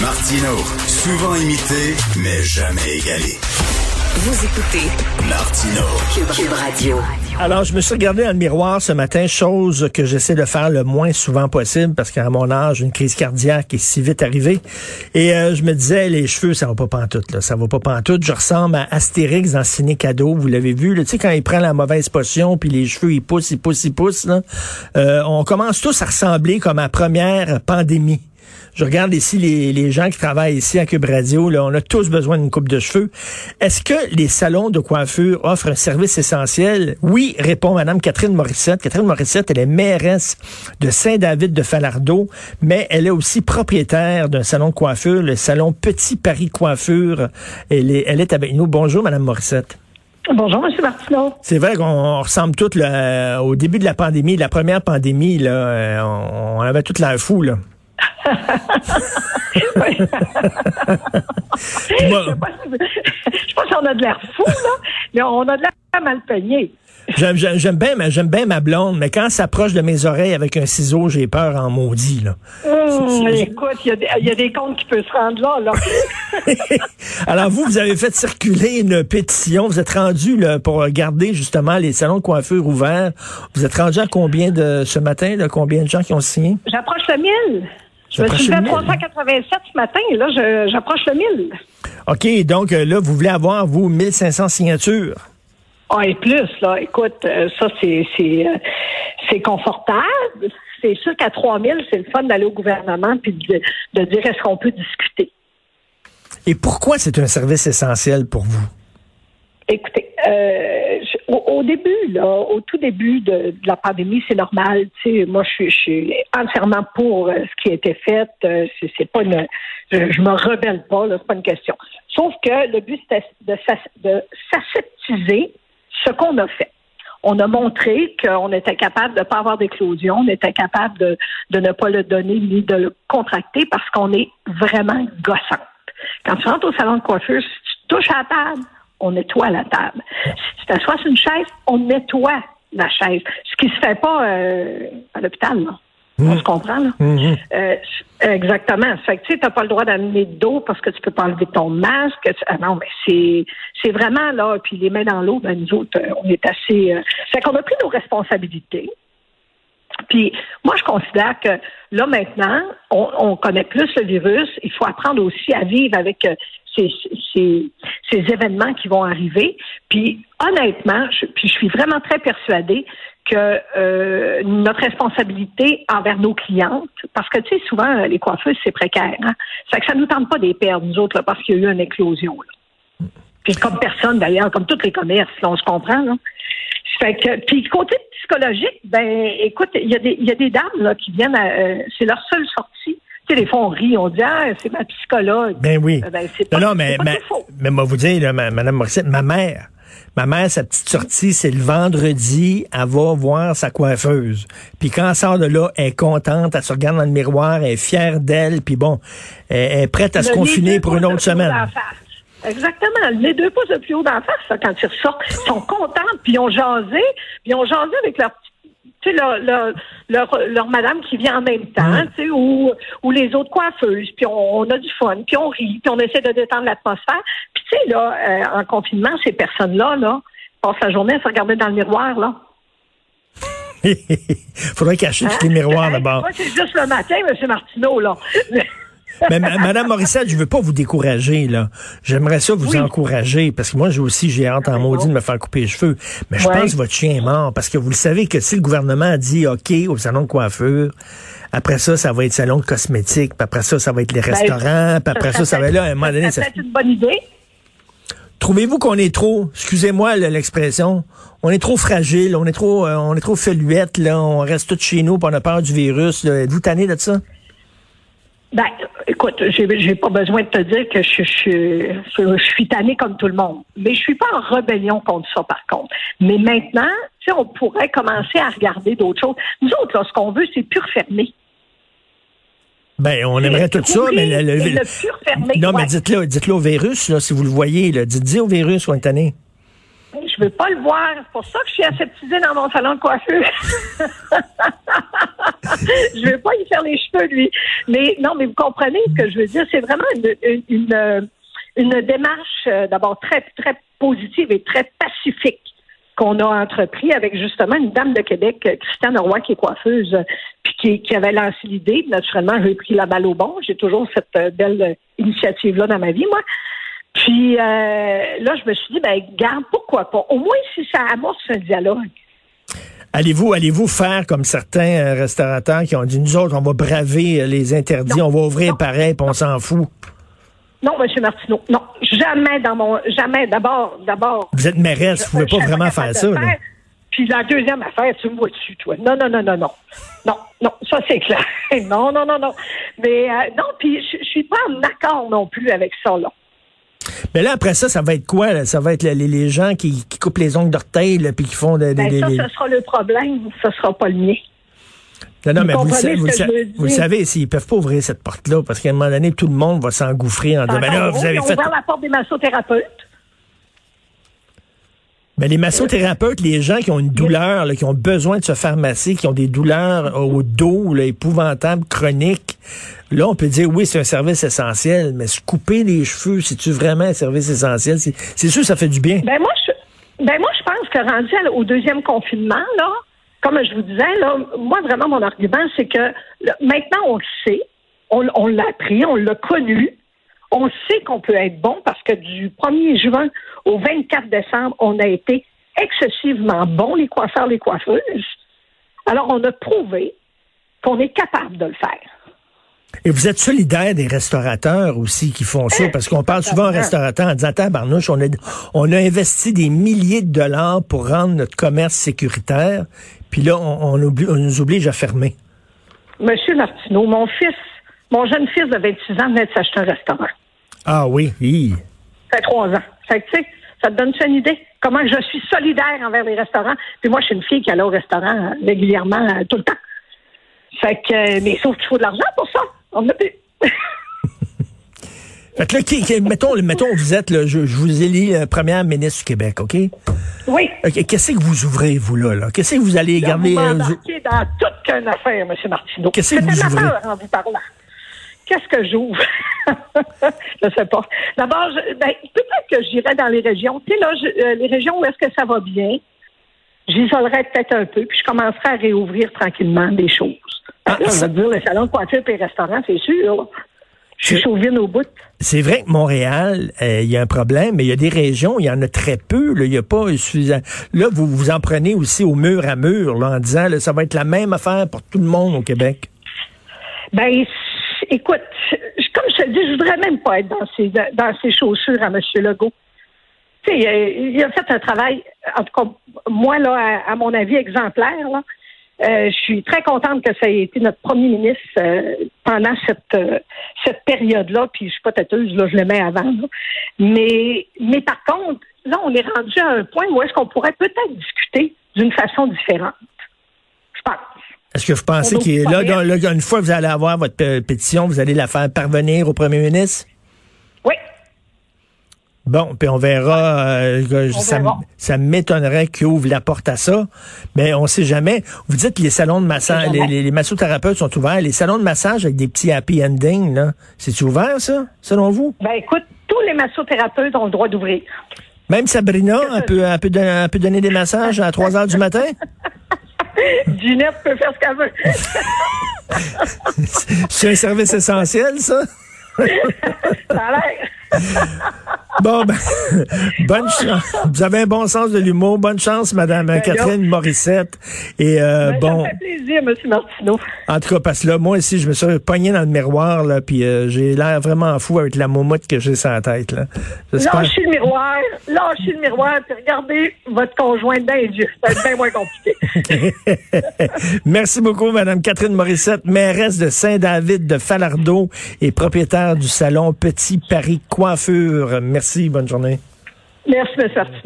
Martino, souvent imité, mais jamais égalé. Vous écoutez Martino. Cube Radio. Alors, je me suis regardé dans le miroir ce matin, chose que j'essaie de faire le moins souvent possible parce qu'à mon âge, une crise cardiaque est si vite arrivée. Et euh, je me disais, les cheveux, ça va pas pantoute, là. Ça va pas pantoute. Je ressemble à Astérix dans Ciné Cadeau. Vous l'avez vu, là. Tu sais, quand il prend la mauvaise potion puis les cheveux, ils poussent, ils poussent, ils poussent, là. Euh, on commence tous à ressembler comme à première pandémie. Je regarde ici les, les, gens qui travaillent ici à Cube Radio. Là, on a tous besoin d'une coupe de cheveux. Est-ce que les salons de coiffure offrent un service essentiel? Oui, répond Madame Catherine Morissette. Catherine Morissette, elle est mairesse de Saint-David de Falardeau, mais elle est aussi propriétaire d'un salon de coiffure, le salon Petit Paris Coiffure. Elle est, elle est avec nous. Bonjour, Madame Morissette. Bonjour, M. Martineau. C'est vrai qu'on ressemble tous là, au début de la pandémie, la première pandémie, là, on, on avait toute l'air fou, là. je sais pas si on a de l'air fou, là, mais on a de l'air mal peigné. J'aime bien, mais j'aime bien ma blonde, mais quand elle s'approche de mes oreilles avec un ciseau, j'ai peur en maudit. Là. Mmh, écoute, il y, y, a des comptes qui peuvent se rendre là. là. Alors vous, vous avez fait circuler une pétition. Vous êtes rendu là, pour garder justement les salons de coiffure ouverts. Vous êtes rendu à combien de ce matin? Là, combien de gens qui ont signé? J'approche le 1000. Je me suis fait 387 ce matin et là, j'approche le 1000. OK, donc là, vous voulez avoir, vous, 1500 signatures? Ah, et plus, là, écoute, ça, c'est c'est confortable. C'est sûr qu'à 3000, c'est le fun d'aller au gouvernement puis de, de dire est-ce qu'on peut discuter. Et pourquoi c'est un service essentiel pour vous? Écoutez, euh, au, au, début, là, au tout début de, de la pandémie, c'est normal. Tu sais, moi, je suis, je suis entièrement pour euh, ce qui a été fait. Euh, c'est pas une, je, je me rebelle pas, là, c'est pas une question. Sauf que le but c'était de, de ce qu'on a fait. On a montré qu'on était capable de ne pas avoir d'éclosion, on était capable de, de ne pas le donner ni de le contracter parce qu'on est vraiment gossante. Quand tu rentres au salon de coiffure, si tu touches à la table, on nettoie la table. Si tu t'assois sur une chaise, on nettoie la chaise. Ce qui se fait pas euh, à l'hôpital, là. Mmh. On se comprend, là? Mmh. Euh, exactement. Ça fait que tu sais, t'as pas le droit d'amener d'eau parce que tu peux pas enlever ton masque. Ah non, mais c'est c'est vraiment là, puis les mains dans l'eau, ben nous autres, on est assez. Euh... Fait qu'on a pris nos responsabilités. Puis moi, je considère que là maintenant, on, on, connaît plus le virus. Il faut apprendre aussi à vivre avec euh, ces, événements qui vont arriver. Puis honnêtement, je, puis je suis vraiment très persuadée que euh, notre responsabilité envers nos clientes, parce que tu sais, souvent, les coiffeuses, c'est précaire. Hein? Ça que ça nous tente pas des perdre, nous autres, parce qu'il y a eu une éclosion. Puis comme personne, d'ailleurs, comme tous les commerces, on se comprend. Puis côté psychologique, ben, écoute, il y a des, dames là, qui viennent, euh, c'est leur seule sortie. Tu sais, des fois, on rit, on dit, ah, c'est ma psychologue. Ben oui. Ben, c'est pas, non, non, mais, mais, mais moi, vous dire, là, Madame Morissette, ma mère, Ma mère, sa petite sortie, c'est le vendredi, elle va voir sa coiffeuse. Puis quand elle sort de là, elle est contente, elle se regarde dans le miroir, elle est fière d'elle, puis bon, elle est prête à le se confiner pour une autre semaine. Exactement. Les deux pouces de plus haut d'en face, ça, quand ils ressortent, ils sont contents, puis ils ont jasé, puis ils ont jasé avec leur tu sais, leur, leur, leur, leur, madame qui vient en même temps, tu sais, ou, ou les autres coiffeuses, puis on, on, a du fun, puis on rit, puis on essaie de détendre l'atmosphère. Puis tu sais, là, euh, en confinement, ces personnes-là, là, passent la journée à se regarder dans le miroir, là. Faudrait cacher hein? tous les miroirs d'abord. Moi, c'est juste le matin, M. Martineau, là. Mais Madame Morissette, je veux pas vous décourager là. J'aimerais ça vous oui. encourager parce que moi j'ai aussi j'ai hâte en maudit de me faire couper les cheveux. Mais je ouais. pense que votre chien est mort parce que vous le savez que si le gouvernement dit OK au salon de coiffure, après ça ça va être salon de cosmétiques, puis après ça ça va être les restaurants, puis après ça ça va être là à un moment donné. Ça, ça une bonne idée. Trouvez-vous qu'on est trop, excusez-moi l'expression, on est trop fragile, on est trop, euh, on est trop feluette là, on reste tous chez nous, puis on a peur du virus. Êtes-vous tanné de ça? Ben, écoute, j'ai pas besoin de te dire que je, je, je, je suis tannée comme tout le monde. Mais je suis pas en rébellion contre ça, par contre. Mais maintenant, tu sais, on pourrait commencer à regarder d'autres choses. Nous autres, là, ce qu'on veut, c'est pur fermé. Ben, on aimerait tout ça, mais le, le, le pur fermé. Non, ouais. mais dites-le, dites-le au virus, là, si vous le voyez, là. Dites, dites au virus qu'on est tanné. Je veux pas le voir. C'est pour ça que je suis aseptisée dans mon salon de coiffure. je veux pas y faire les cheveux, lui. Mais non, mais vous comprenez ce que je veux dire. C'est vraiment une, une, une démarche euh, d'abord très, très positive et très pacifique qu'on a entrepris avec justement une dame de Québec, Christiane Roy, qui est coiffeuse, puis qui, avait lancé l'idée. Naturellement, j'ai pris la balle au bon. J'ai toujours cette euh, belle initiative-là dans ma vie, moi. Puis euh, là, je me suis dit, ben, garde, pourquoi pas? Au moins, si ça amorce un dialogue. Allez-vous, allez-vous faire comme certains restaurateurs qui ont dit, nous autres, on va braver les interdits, on va ouvrir pareil, puis on s'en fout? Non, M. Martineau, non, jamais dans mon, jamais. D'abord, d'abord. Vous êtes mairesse, vous ne pouvez pas vraiment faire ça. Puis la deuxième affaire, tu me vois dessus, toi? Non, non, non, non, non. Non, non, ça c'est clair. non, non, non, non. Mais euh, non, puis je suis pas en accord non plus avec ça, là. Mais là, après ça, ça va être quoi? Là? Ça va être les, les gens qui, qui, coupent les ongles d'orteil puis qui font des... Ben, ça, ce sera le problème. Ce sera pas le mien. Non, non, mais vous, vous, savez, s'ils peuvent pas ouvrir cette porte-là, parce qu'à un moment donné, tout le monde va s'engouffrer en disant, ben là, vous avez fait... ouvert la porte des massothérapeutes. Ben, les massothérapeutes, les gens qui ont une douleur, là, qui ont besoin de se faire masser, qui ont des douleurs au dos là, épouvantables, chroniques, là, on peut dire, oui, c'est un service essentiel, mais se couper les cheveux, c'est-tu vraiment un service essentiel? C'est sûr ça fait du bien. Ben moi, je, ben moi, je pense que rendu au deuxième confinement, là, comme je vous disais, là, moi, vraiment, mon argument, c'est que maintenant, on le sait, on, l'a appris, on l'a connu, on sait qu'on peut être bon parce que du 1er juin au 24 décembre, on a été excessivement bon, les coiffeurs, les coiffeuses. Alors, on a prouvé qu'on est capable de le faire. Et vous êtes solidaire des restaurateurs aussi qui font ça, parce qu'on parle souvent aux restaurateurs en disant, Barnouche, on a, on a investi des milliers de dollars pour rendre notre commerce sécuritaire, puis là, on, nous oblige à fermer. Monsieur Martineau, mon fils, mon jeune fils de 26 ans venait de s'acheter un restaurant. Ah oui, oui. Ça fait trois ans. Ça, ça te donne une idée? Comment je suis solidaire envers les restaurants. Puis moi, je suis une fille qui allait au restaurant régulièrement, euh, tout le temps. Fait que, mais sauf qu'il faut de l'argent pour ça. On a plus. Fait que là, mettons, mettons, vous êtes, là, je, vous ai lu première ministre du Québec, OK? Oui. Qu'est-ce que vous ouvrez, vous, là? là? Qu'est-ce que vous allez garder? Vous euh, dans toute qu'une affaire, M. Martineau. Qu'est-ce que vous ouvrez? en vous parlant. Qu'est-ce que j'ouvre? je sais pas. D'abord, ben, peut-être que j'irai dans les régions. Tu sais, là, euh, les régions où est-ce que ça va bien, j'isolerai peut-être un peu, puis je commencerai à réouvrir tranquillement des choses. Ah, là, je veux dire, le salon de coiffure et les restaurants, c'est sûr. Je suis chauvine au bout. C'est vrai que Montréal, euh, il y a un problème, mais il y a des régions, il y en a très peu. Il n'y a pas suffisant. Là, vous vous en prenez aussi au mur à mur, là, en disant là, ça va être la même affaire pour tout le monde au Québec. Ben, écoute, comme je te dis, je voudrais même pas être dans ces dans ces chaussures à M. Legault. Tu sais, il a fait un travail, en tout cas, moi, là, à mon avis, exemplaire, là. Euh, je suis très contente que ça ait été notre premier ministre euh, pendant cette euh, cette période-là. Puis je suis pas têteuse, là, je le mets avant. Mais mais par contre, là, on est rendu à un point où est-ce qu'on pourrait peut-être discuter d'une façon différente. Je pense. Est-ce que vous pensez que là, là, une fois que vous allez avoir votre pétition, vous allez la faire parvenir au premier ministre? Bon, puis on verra. Euh, ça, m'étonnerait qu'ils ouvrent la porte à ça, mais on sait jamais. Vous dites que les salons de massage, les, massothérapeutes sont ouverts. Les salons de massage avec des petits happy endings, là, c'est ouvert ça, selon vous? Ben écoute, tous les massothérapeutes ont le droit d'ouvrir. Même Sabrina, elle peut, elle, peut donner, elle peut donner des massages à 3 heures du matin? Ginette peut faire ce qu'elle veut. c'est un service essentiel, ça? ça a l'air. Bon, ben, bonne chance. Vous avez un bon sens de l'humour. Bonne chance, Madame ben, Catherine Morissette. Et euh, ben, bon. Ça fait plaisir, M. Martineau. En tout cas, parce que là, moi aussi, je me suis pogné dans le miroir, là, puis euh, j'ai l'air vraiment fou avec la moumoute que j'ai sur la tête, là. Lâchez le miroir, lâchez le miroir, puis regardez votre conjoint d'un Dieu. Ça va être bien moins compliqué. Merci beaucoup, Madame Catherine Morissette, mairesse de Saint-David de Falardeau et propriétaire du salon Petit Paris Coiffure. Merci, bonne journée. Merci, M. Artineau.